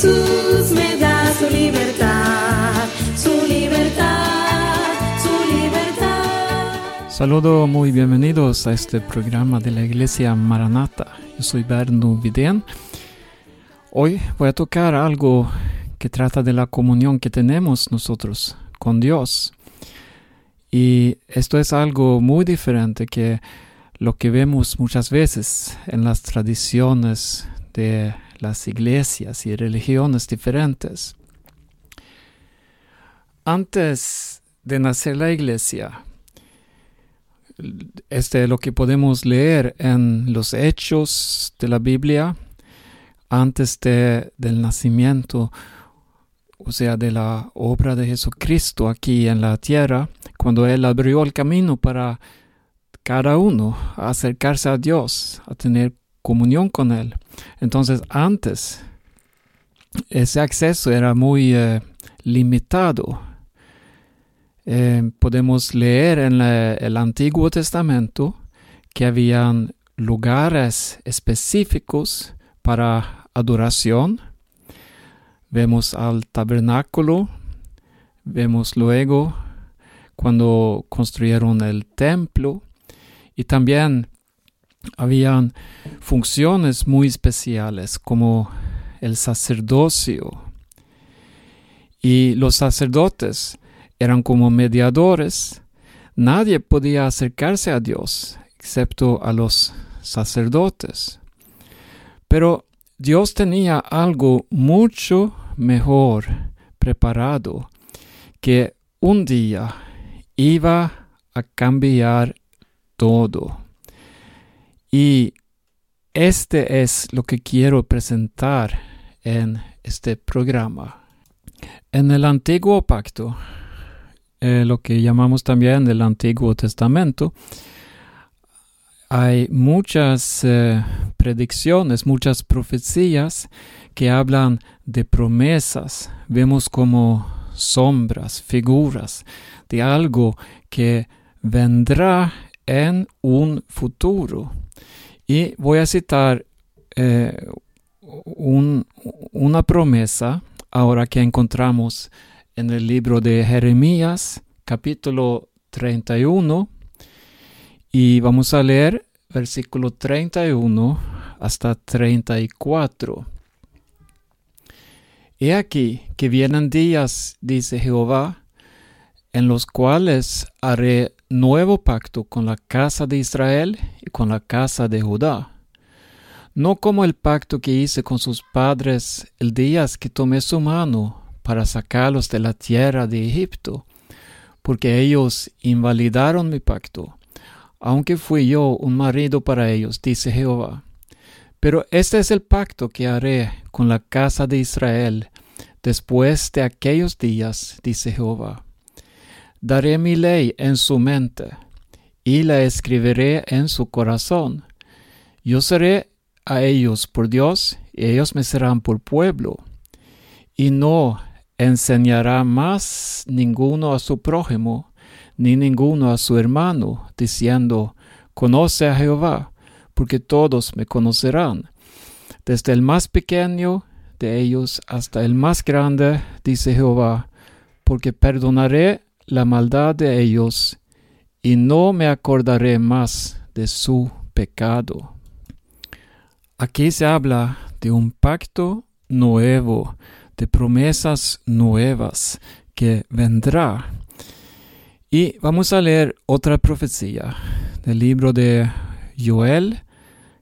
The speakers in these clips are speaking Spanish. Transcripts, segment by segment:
Jesús me da su libertad, su libertad, su libertad. Saludo muy bienvenidos a este programa de la Iglesia Maranata. Yo soy Berno Vidén. Hoy voy a tocar algo que trata de la comunión que tenemos nosotros con Dios. Y esto es algo muy diferente que lo que vemos muchas veces en las tradiciones de las iglesias y religiones diferentes. Antes de nacer la iglesia, este es lo que podemos leer en los hechos de la Biblia, antes de, del nacimiento, o sea, de la obra de Jesucristo aquí en la tierra, cuando Él abrió el camino para cada uno acercarse a Dios, a tener comunión con Él. Entonces antes ese acceso era muy eh, limitado. Eh, podemos leer en el Antiguo Testamento que habían lugares específicos para adoración. Vemos al tabernáculo, vemos luego cuando construyeron el templo y también habían funciones muy especiales como el sacerdocio. Y los sacerdotes eran como mediadores. Nadie podía acercarse a Dios excepto a los sacerdotes. Pero Dios tenía algo mucho mejor preparado que un día iba a cambiar todo. Y este es lo que quiero presentar en este programa. En el antiguo pacto, eh, lo que llamamos también el Antiguo Testamento, hay muchas eh, predicciones, muchas profecías que hablan de promesas. Vemos como sombras, figuras de algo que vendrá en un futuro. Y voy a citar eh, una promesa ahora que encontramos en el libro de Jeremías, capítulo 31, y vamos a leer versículo 31 hasta 34. He aquí que vienen días, dice Jehová, en los cuales haré nuevo pacto con la casa de Israel y con la casa de Judá. No como el pacto que hice con sus padres el día que tomé su mano para sacarlos de la tierra de Egipto, porque ellos invalidaron mi pacto, aunque fui yo un marido para ellos, dice Jehová. Pero este es el pacto que haré con la casa de Israel después de aquellos días, dice Jehová Daré mi ley en su mente y la escribiré en su corazón. Yo seré a ellos por Dios y ellos me serán por pueblo. Y no enseñará más ninguno a su prójimo, ni ninguno a su hermano, diciendo, Conoce a Jehová, porque todos me conocerán. Desde el más pequeño de ellos hasta el más grande, dice Jehová, porque perdonaré la maldad de ellos y no me acordaré más de su pecado. Aquí se habla de un pacto nuevo, de promesas nuevas que vendrá. Y vamos a leer otra profecía del libro de Joel,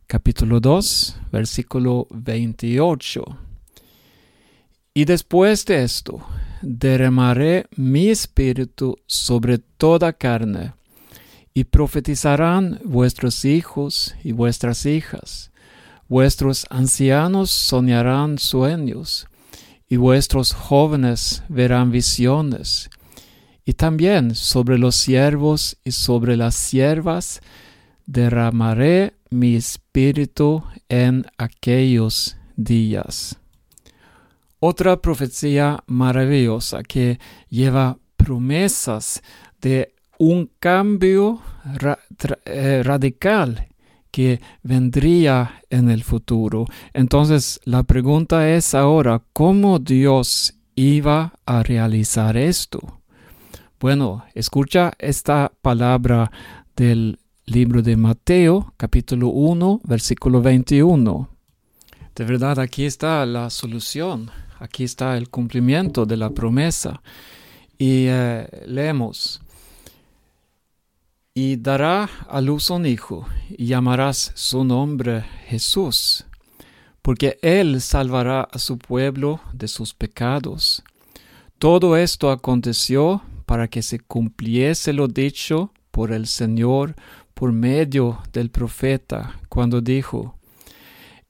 capítulo 2, versículo 28. Y después de esto, derramaré mi espíritu sobre toda carne, y profetizarán vuestros hijos y vuestras hijas, vuestros ancianos soñarán sueños, y vuestros jóvenes verán visiones, y también sobre los siervos y sobre las siervas derramaré mi espíritu en aquellos días. Otra profecía maravillosa que lleva promesas de un cambio eh, radical que vendría en el futuro. Entonces la pregunta es ahora, ¿cómo Dios iba a realizar esto? Bueno, escucha esta palabra del libro de Mateo, capítulo 1, versículo 21. De verdad, aquí está la solución, aquí está el cumplimiento de la promesa. Y eh, leemos, y dará a luz un hijo, y llamarás su nombre Jesús, porque él salvará a su pueblo de sus pecados. Todo esto aconteció para que se cumpliese lo dicho por el Señor por medio del profeta, cuando dijo,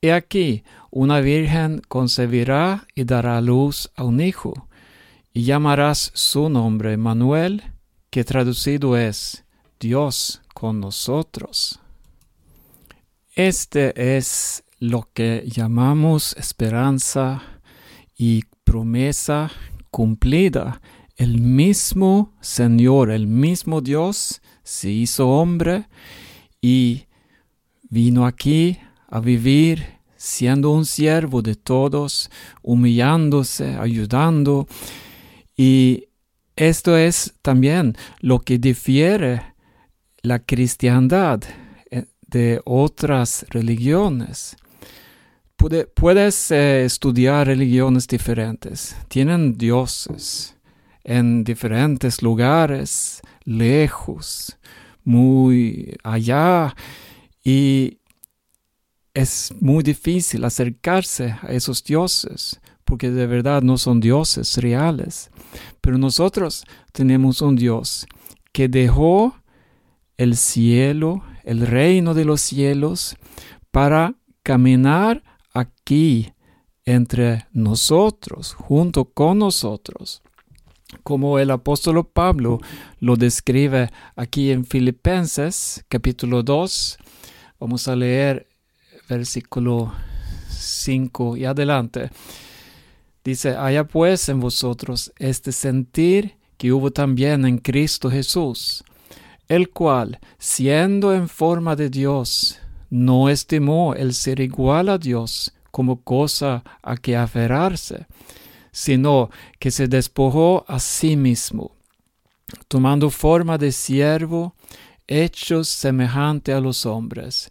He aquí, una virgen concebirá y dará luz a un hijo, y llamarás su nombre Manuel, que traducido es Dios con nosotros. Este es lo que llamamos esperanza y promesa cumplida. El mismo Señor, el mismo Dios, se hizo hombre y vino aquí a vivir siendo un siervo de todos, humillándose, ayudando. Y esto es también lo que difiere la cristiandad eh, de otras religiones. puedes eh, estudiar religiones diferentes. Tienen dioses en diferentes lugares, lejos, muy allá. Y es muy difícil acercarse a esos dioses porque de verdad no son dioses reales. Pero nosotros tenemos un Dios que dejó el cielo, el reino de los cielos, para caminar aquí entre nosotros, junto con nosotros. Como el apóstol Pablo lo describe aquí en Filipenses capítulo 2. Vamos a leer versículo 5 y adelante. Dice, haya pues en vosotros este sentir que hubo también en Cristo Jesús el cual, siendo en forma de Dios, no estimó el ser igual a Dios como cosa a que aferrarse, sino que se despojó a sí mismo, tomando forma de siervo, hechos semejante a los hombres,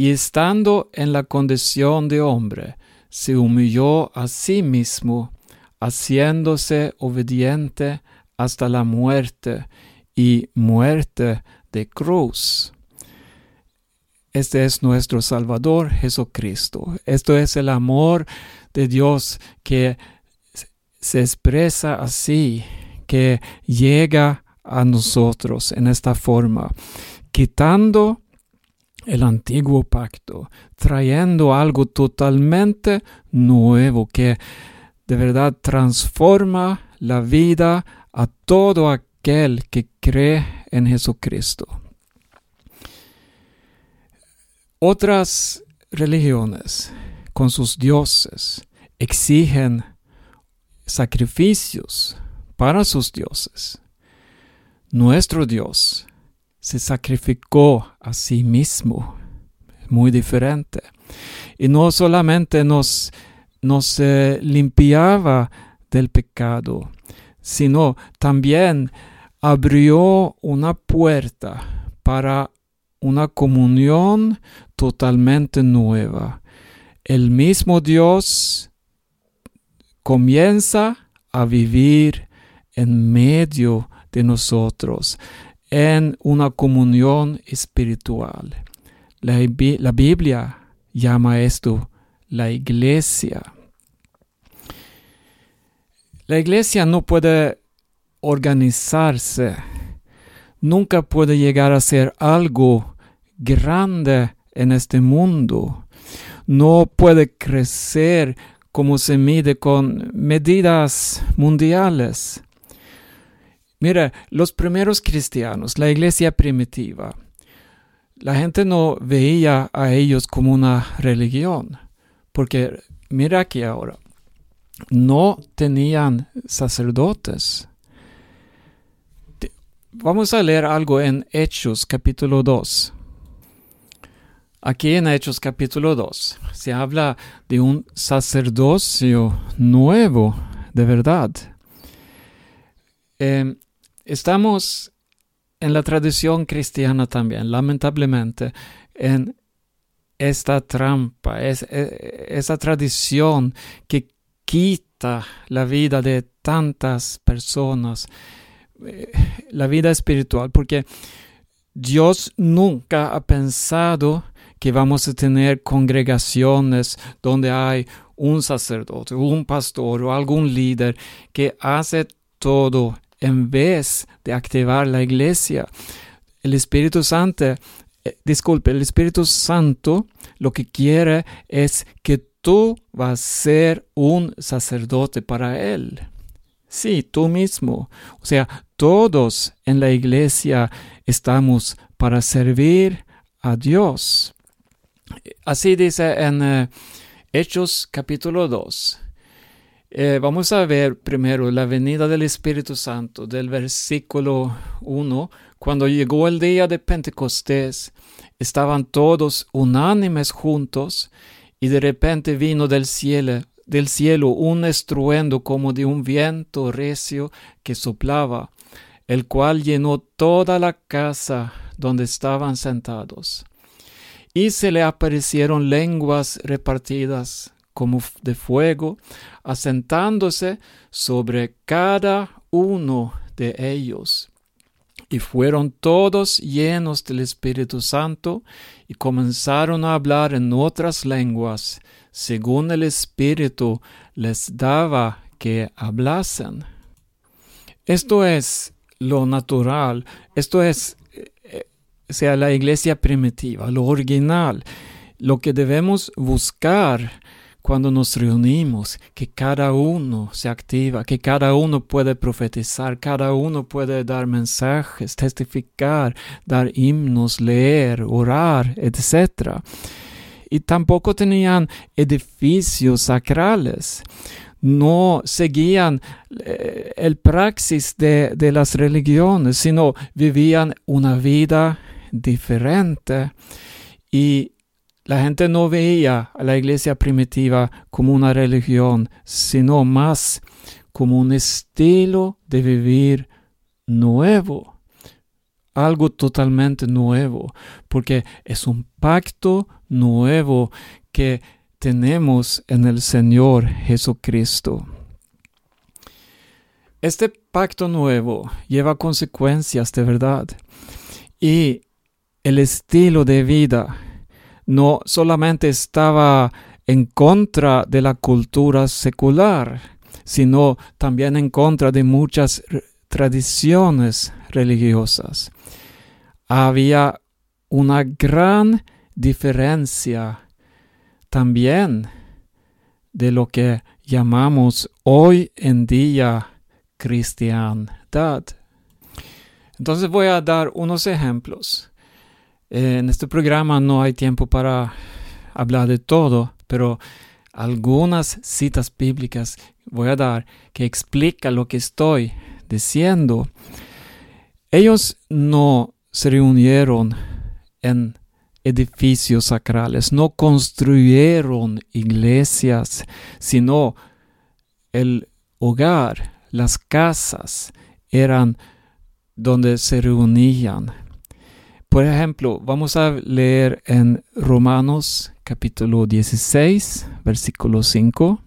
y estando en la condición de hombre, se humilló a sí mismo, haciéndose obediente hasta la muerte, y muerte de cruz. Este es nuestro Salvador Jesucristo. Esto es el amor de Dios que se expresa así, que llega a nosotros en esta forma, quitando el antiguo pacto, trayendo algo totalmente nuevo que de verdad transforma la vida a todo aquel que cree en Jesucristo. Otras religiones con sus dioses exigen sacrificios para sus dioses. Nuestro Dios se sacrificó a sí mismo, muy diferente. Y no solamente nos, nos eh, limpiaba del pecado, sino también abrió una puerta para una comunión totalmente nueva. El mismo Dios comienza a vivir en medio de nosotros en una comunión espiritual. La, Biblia llama esto la iglesia. La iglesia no puede organizarse, nunca puede llegar a ser algo grande en este mundo. No puede crecer como se mide con medidas mundiales. Mira, los primeros cristianos, la iglesia primitiva, la gente no veía a ellos como una religión, porque mira aquí ahora, no tenían sacerdotes, Vamos a leer algo en Hechos capítulo 2. Aquí en Hechos capítulo 2 se habla de un sacerdocio nuevo, de verdad. Eh, estamos en la tradición cristiana también, lamentablemente, en esta trampa, es, es, esa tradición que quita la vida de tantas personas, eh, la vida espiritual, porque Dios nunca ha pensado que vamos a tener congregaciones donde hay un sacerdote, un pastor o algún líder que hace todo en vez de activar la iglesia. El Espíritu Santo, eh, disculpe, el Espíritu Santo lo que quiere es que tú vas a ser un sacerdote para Él. Sí, tú mismo. O sea, todos en la iglesia estamos para servir a Dios. Así dice en eh, Hechos capítulo 2. Eh, vamos a ver primero la venida del Espíritu Santo del versículo 1. Cuando llegó el día de Pentecostés, estaban todos unánimes juntos y de repente vino del cielo, del cielo un estruendo como de un viento recio que soplaba, el cual llenó toda la casa donde estaban sentados. Y se le aparecieron lenguas repartidas como de fuego, asentándose sobre cada uno de ellos. Y fueron todos llenos del Espíritu Santo y comenzaron a hablar en otras lenguas, según el Espíritu les daba que hablasen. Esto es lo natural, esto es, eh, sea, la iglesia primitiva, lo original, lo que debemos buscar cuando nos reunimos, que cada uno se activa, que cada uno puede profetizar, cada uno puede dar mensajes, testificar, dar himnos, leer, orar, etc. Y tampoco tenían edificios sacrales no seguían eh, el praxis de, de, las religiones, sino vivían una vida diferente. Y la gente no veía a la iglesia primitiva como una religión, sino más como un estilo de vivir nuevo, algo totalmente nuevo, porque es un pacto nuevo que tenemos en el Señor Jesucristo. Este pacto nuevo lleva consecuencias de verdad y el estilo de vida no solamente estaba en contra de la cultura secular, sino también en contra de muchas tradiciones religiosas. Había una gran diferencia también de lo que llamamos hoy en día cristiandad. Entonces voy a dar unos ejemplos en este programa no hay tiempo para hablar de todo, pero algunas citas bíblicas voy a dar que explica lo que estoy diciendo. Ellos no se reunieron en edificios sacrales, no construyeron iglesias, sino el hogar, las casas eran donde se reunían por ejemplo, vamos a leer en Romanos capítulo 16, versículo 5.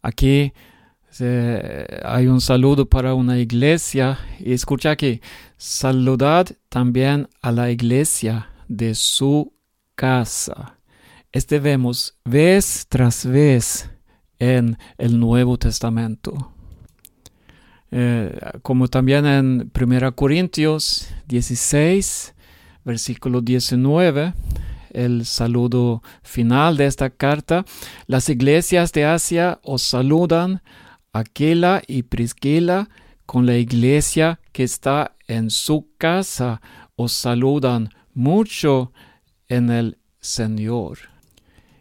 Aquí hay un saludo para una iglesia y escucha aquí, saludad también a la iglesia de su casa. Este vemos vez tras vez en el Nuevo Testamento. Eh, como también en 1 Corintios 16, versículo 19, el saludo final de esta carta. Las iglesias de Asia os saludan, Aquila y Priscila, con la iglesia que está en su casa, os saludan mucho en el Señor.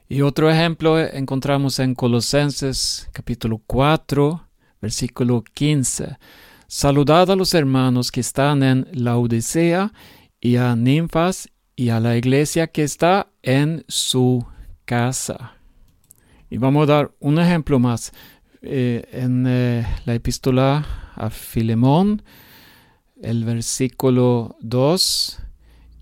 Y otro ejemplo encontramos en Colosenses capítulo 4, versículo 15. Saludad a los hermanos que están en la Odisea y a Ninfas y a la iglesia que está en su casa. Y vamos a dar un ejemplo más. Eh, en eh, la epístola a Filemón, el versículo 2,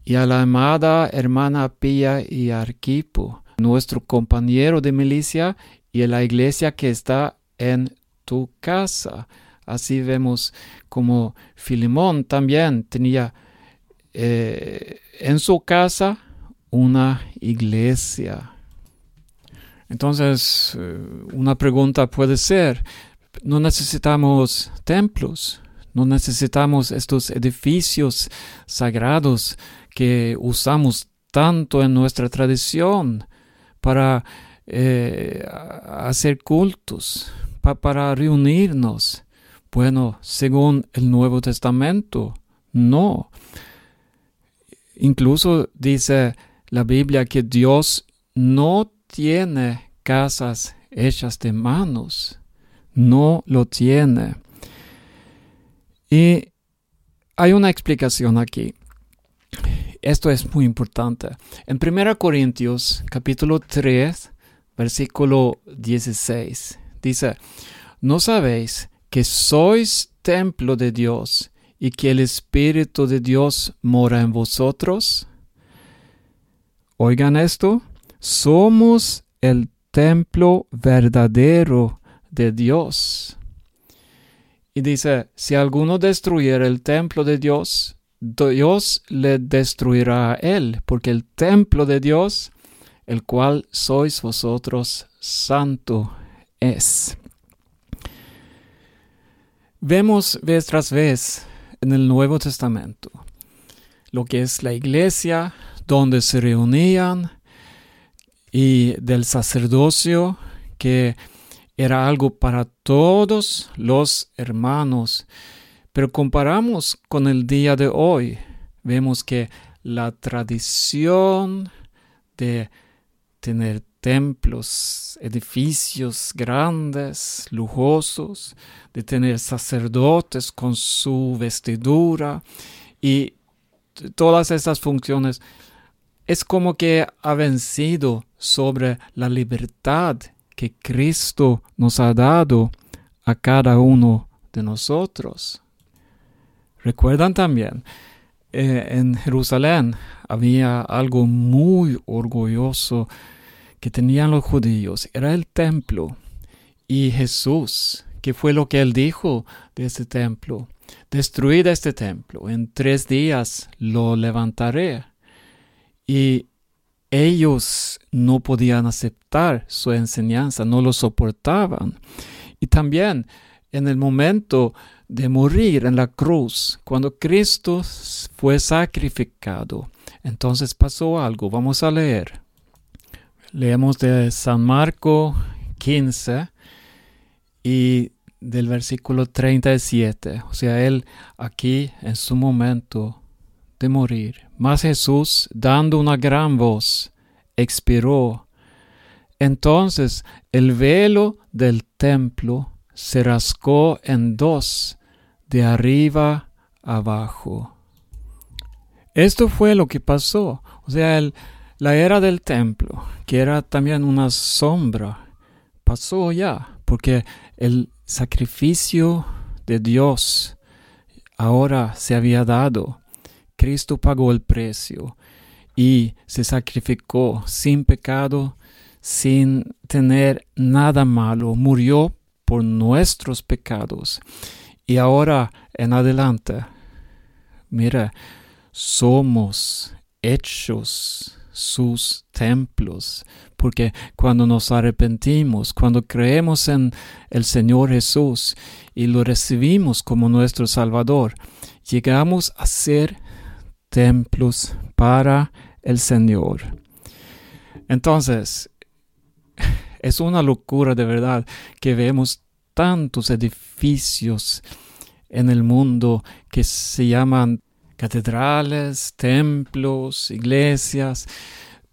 y a la amada hermana Pía y Arquipo, nuestro compañero de milicia y a la iglesia que está en casa. Así vemos como Filemón también tenía eh, en su casa una iglesia. Entonces, eh, una pregunta puede ser, no necesitamos templos, no necesitamos estos edificios sagrados que usamos tanto en nuestra tradición para eh, hacer cultos, para reunirnos. Bueno, según el Nuevo Testamento, no. Incluso dice la Biblia que Dios no tiene casas hechas de manos. No lo tiene. Y hay una explicación aquí. Esto es muy importante. En 1 Corintios capítulo 3, versículo 16, dice, ¿no sabéis que sois templo de Dios y que el Espíritu de Dios mora en vosotros? Oigan esto, somos el templo verdadero de Dios. Y dice, si alguno destruyera el templo de Dios, Dios le destruirá a él, porque el templo de Dios, el cual sois vosotros, santo es. Vemos vez tras vez en el Nuevo Testamento, lo que es la iglesia, donde se reunían, y del sacerdocio, que era algo para todos los hermanos. Pero comparamos con el día de hoy, vemos que la tradición de tener templos, edificios grandes, lujosos, de tener sacerdotes con su vestidura y todas esas funciones, es como que ha vencido sobre la libertad que Cristo nos ha dado a cada uno de nosotros. Recuerdan también, eh, en Jerusalén había algo muy orgulloso que tenían los judíos, era el templo. Y Jesús, ¿qué fue lo que él dijo de este templo? Destruid este templo, en tres días lo levantaré. Y ellos no podían aceptar su enseñanza, no lo soportaban. Y también en el momento de morir en la cruz, cuando Cristo fue sacrificado, entonces pasó algo. Vamos a leer. Leemos de San Marco 15 y del versículo 37. O sea, él aquí en su momento de morir. Mas Jesús, dando una gran voz, expiró. Entonces el velo del templo se rascó en dos, de arriba abajo. Esto fue lo que pasó. O sea, la era del templo, que era también una sombra, pasó ya, porque el sacrificio de Dios ahora se había dado. Cristo pagó el precio y se sacrificó sin pecado, sin tener nada malo, murió por nuestros pecados. Y ahora en adelante, mira, somos hechos sus templos, porque cuando nos arrepentimos, cuando creemos en el Señor Jesús y lo recibimos como nuestro Salvador, llegamos a ser templos para el Señor. Entonces, es una locura de verdad que vemos tantos edificios en el mundo que se llaman catedrales, templos, iglesias.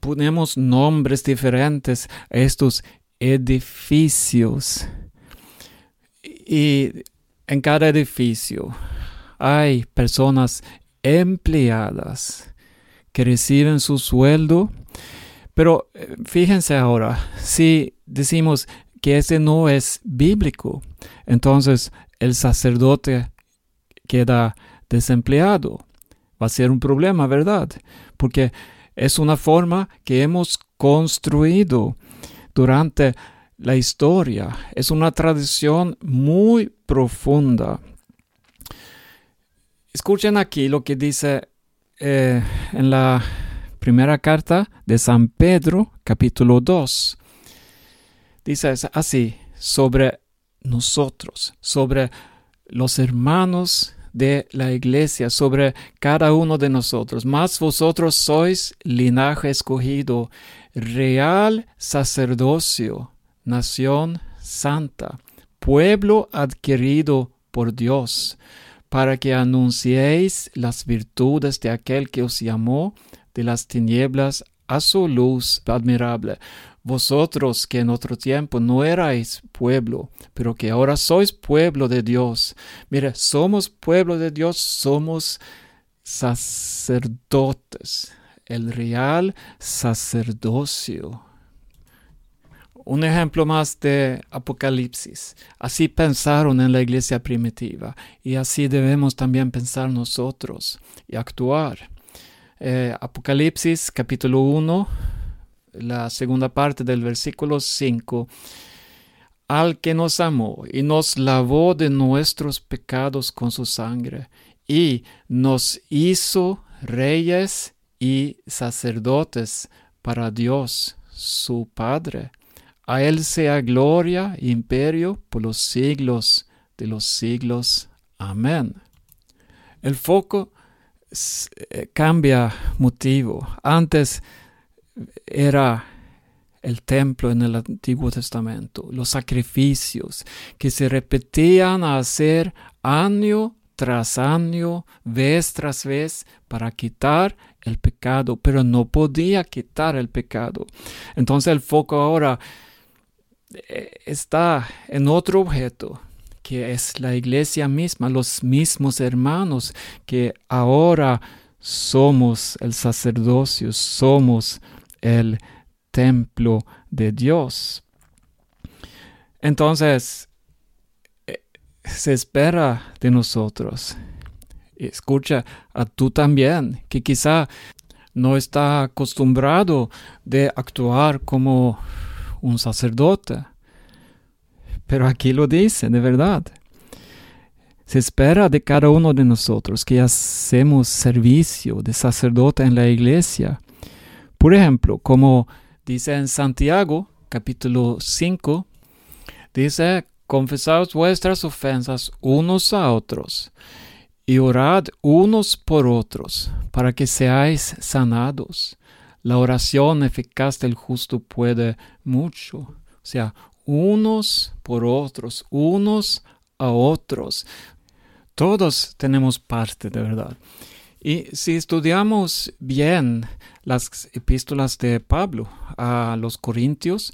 Ponemos nombres diferentes a estos edificios. Y en cada edificio hay personas empleadas que reciben su sueldo. Pero eh, fíjense ahora, si decimos que ese no es bíblico, entonces el sacerdote queda desempleado. Va a ser un problema, ¿verdad? Porque es una forma que hemos construido durante la historia. Es una tradición muy profunda. Escuchen aquí lo que dice eh, en la primera carta de San Pedro, capítulo 2. Dice así sobre nosotros, sobre los hermanos de la iglesia, sobre cada uno de nosotros. Mas vosotros sois linaje escogido, real sacerdocio, nación santa, pueblo adquirido por Dios, para que anunciéis las virtudes de aquel que os llamó de las tinieblas a su luz admirable. Vosotros que en otro tiempo no erais pueblo, pero que ahora sois pueblo de Dios. Mire, somos pueblo de Dios, somos sacerdotes, el real sacerdocio. Un ejemplo más de Apocalipsis. Así pensaron en la iglesia primitiva y así debemos también pensar nosotros y actuar. Eh, Apocalipsis capítulo 1, la segunda parte del versículo 5. Al que nos amó y nos lavó de nuestros pecados con su sangre y nos hizo reyes y sacerdotes para Dios, su Padre. A Él sea gloria e imperio por los siglos de los siglos. Amén. El foco eh, cambia motivo. Antes era el templo en el Antiguo Testamento, los sacrificios que se repetían a hacer año tras año, vez tras vez, para quitar el pecado, pero no podía quitar el pecado. Entonces el foco ahora eh, está en otro objeto, que es la iglesia misma, los mismos hermanos que ahora somos el sacerdocio, somos el templo de Dios. Entonces, eh, se espera de nosotros. Escucha a tú también, que quizá no está acostumbrado de actuar como un sacerdote. Pero aquí lo dice, de verdad. Se espera de cada uno de nosotros que hacemos servicio de sacerdote en la iglesia. Por ejemplo, como dice en Santiago, capítulo 5, dice, confesaos vuestras ofensas unos a otros y orad unos por otros para que seáis sanados. La oración eficaz del justo puede mucho. O sea, unos por otros, unos a otros. Todos tenemos parte de verdad. Y si estudiamos bien las epístolas de Pablo a los Corintios,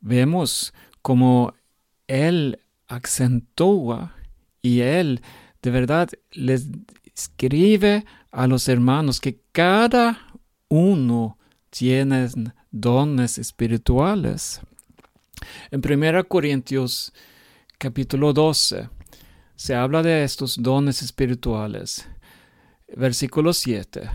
vemos como él acentúa y él de verdad les escribe a los hermanos que cada uno tienen dones espirituales. En 1 Corintios capítulo 12 se habla de estos dones espirituales. Versículo 7.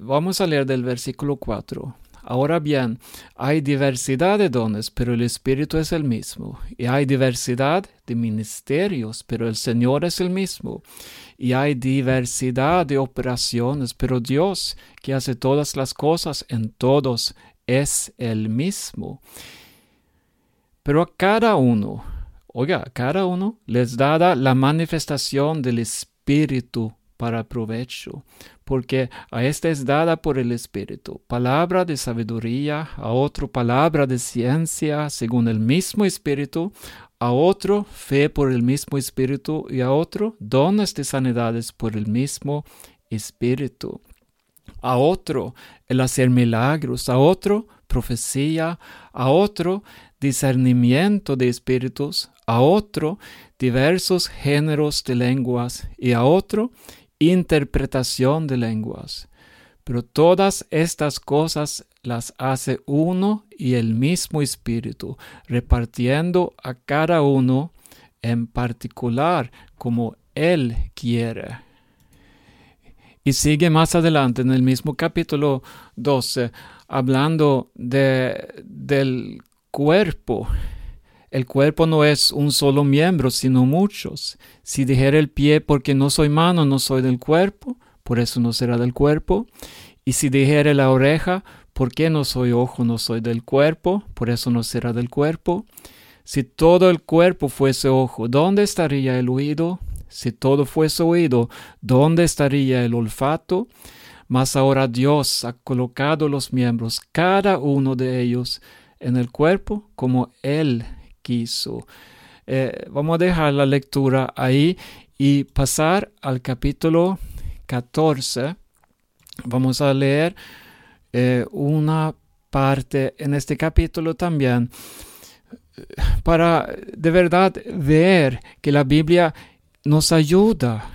Vamos a leer del versículo 4. Ahora bien, hay diversidad de dones, pero el Espíritu es el mismo. Y hay diversidad de ministerios, pero el Señor es el mismo. Y hay diversidad de operaciones, pero Dios, que hace todas las cosas en todos, es el mismo. Pero a cada uno, oiga, a cada uno les da la manifestación del Espíritu para provecho porque a esta es dada por el Espíritu, palabra de sabiduría, a otro palabra de ciencia según el mismo Espíritu, a otro fe por el mismo Espíritu y a otro dones de sanidades por el mismo Espíritu, a otro el hacer milagros, a otro profecía, a otro discernimiento de espíritus, a otro diversos géneros de lenguas y a otro interpretación de lenguas. pero todas estas cosas las hace uno y el mismo Espíritu, repartiendo a cada uno en particular como Él quiere. Y sigue más adelante en el mismo capítulo 12, hablando de, del cuerpo. El cuerpo no es un solo miembro, sino muchos. Si dijera el pie, porque no soy mano, no soy del cuerpo, por eso no será del cuerpo. Y si dijere la oreja, ¿por qué no soy ojo, no soy del cuerpo? Por eso no será del cuerpo. Si todo el cuerpo fuese ojo, ¿dónde estaría el oído? Si todo fuese oído, ¿dónde estaría el olfato? Mas ahora Dios ha colocado los miembros, cada uno de ellos, en el cuerpo como Él quiso. Eh, vamos a dejar la lectura ahí y pasar al capítulo 14 Vamos a leer eh, una parte en este capítulo también para de verdad ver que la Biblia nos ayuda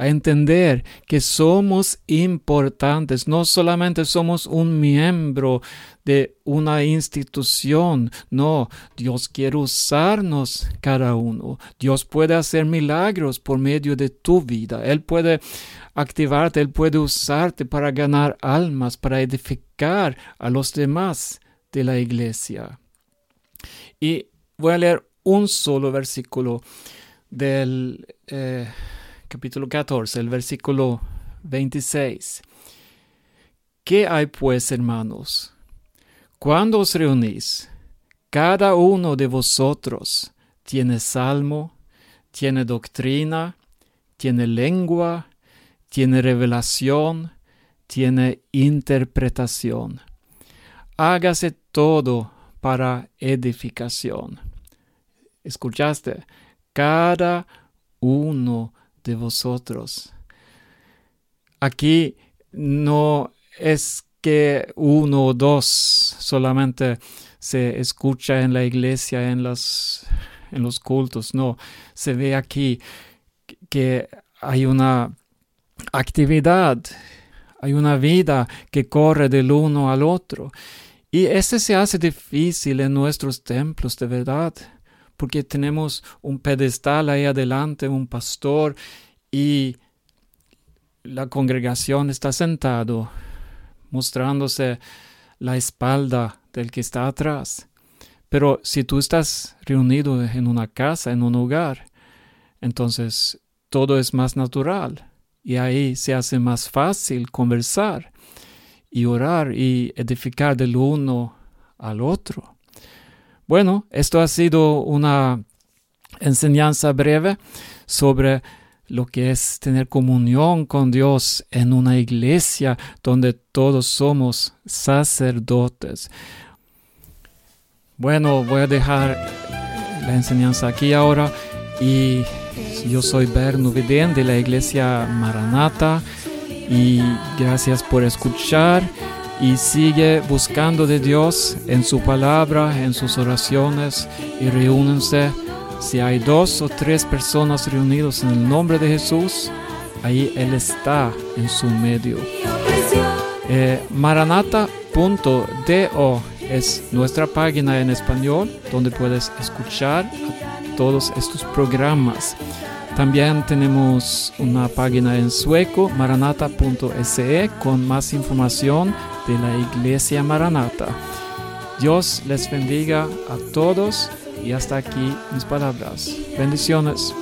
a entender que somos importantes, no solamente somos un miembro de una institución, no, Dios quiere usarnos cada uno. Dios puede hacer milagros por medio de tu vida. Él puede activarte, Él puede usarte para ganar almas, para edificar a los demás de la iglesia. Y voy a leer un solo versículo del... Eh, capítulo 14, el versículo 26. ¿Qué hay pues, hermanos? Cuando os reunís, cada uno de vosotros tiene salmo, tiene doctrina, tiene lengua, tiene revelación, tiene interpretación. Hágase todo para edificación. ¿Escuchaste? Cada uno vosotros. Aquí no es que uno o dos solamente se escucha en la iglesia, en los, en los cultos, no, se ve aquí que hay una actividad, hay una vida que corre del uno al otro. Y ese se hace difícil en nuestros templos, de verdad porque tenemos un pedestal ahí adelante, un pastor, y la congregación está sentado mostrándose la espalda del que está atrás. Pero si tú estás reunido en una casa, en un hogar, entonces todo es más natural y ahí se hace más fácil conversar y orar y edificar del uno al otro. Bueno, esto ha sido una enseñanza breve sobre lo que es tener comunión con Dios en una iglesia donde todos somos sacerdotes. Bueno, voy a dejar la enseñanza aquí ahora y yo soy Berno Vidén de la iglesia Maranata y gracias por escuchar y sigue buscando de Dios en su palabra, en sus oraciones y reúnense. Si hay dos o tres personas reunidos en el nombre de Jesús, ahí Él está en su medio. Eh, maranata.do es nuestra página en español donde puedes escuchar todos estos programas. También tenemos una página en sueco, maranata.se, con más información de la Iglesia Maranata. Dios les bendiga a todos y hasta aquí mis palabras. Bendiciones.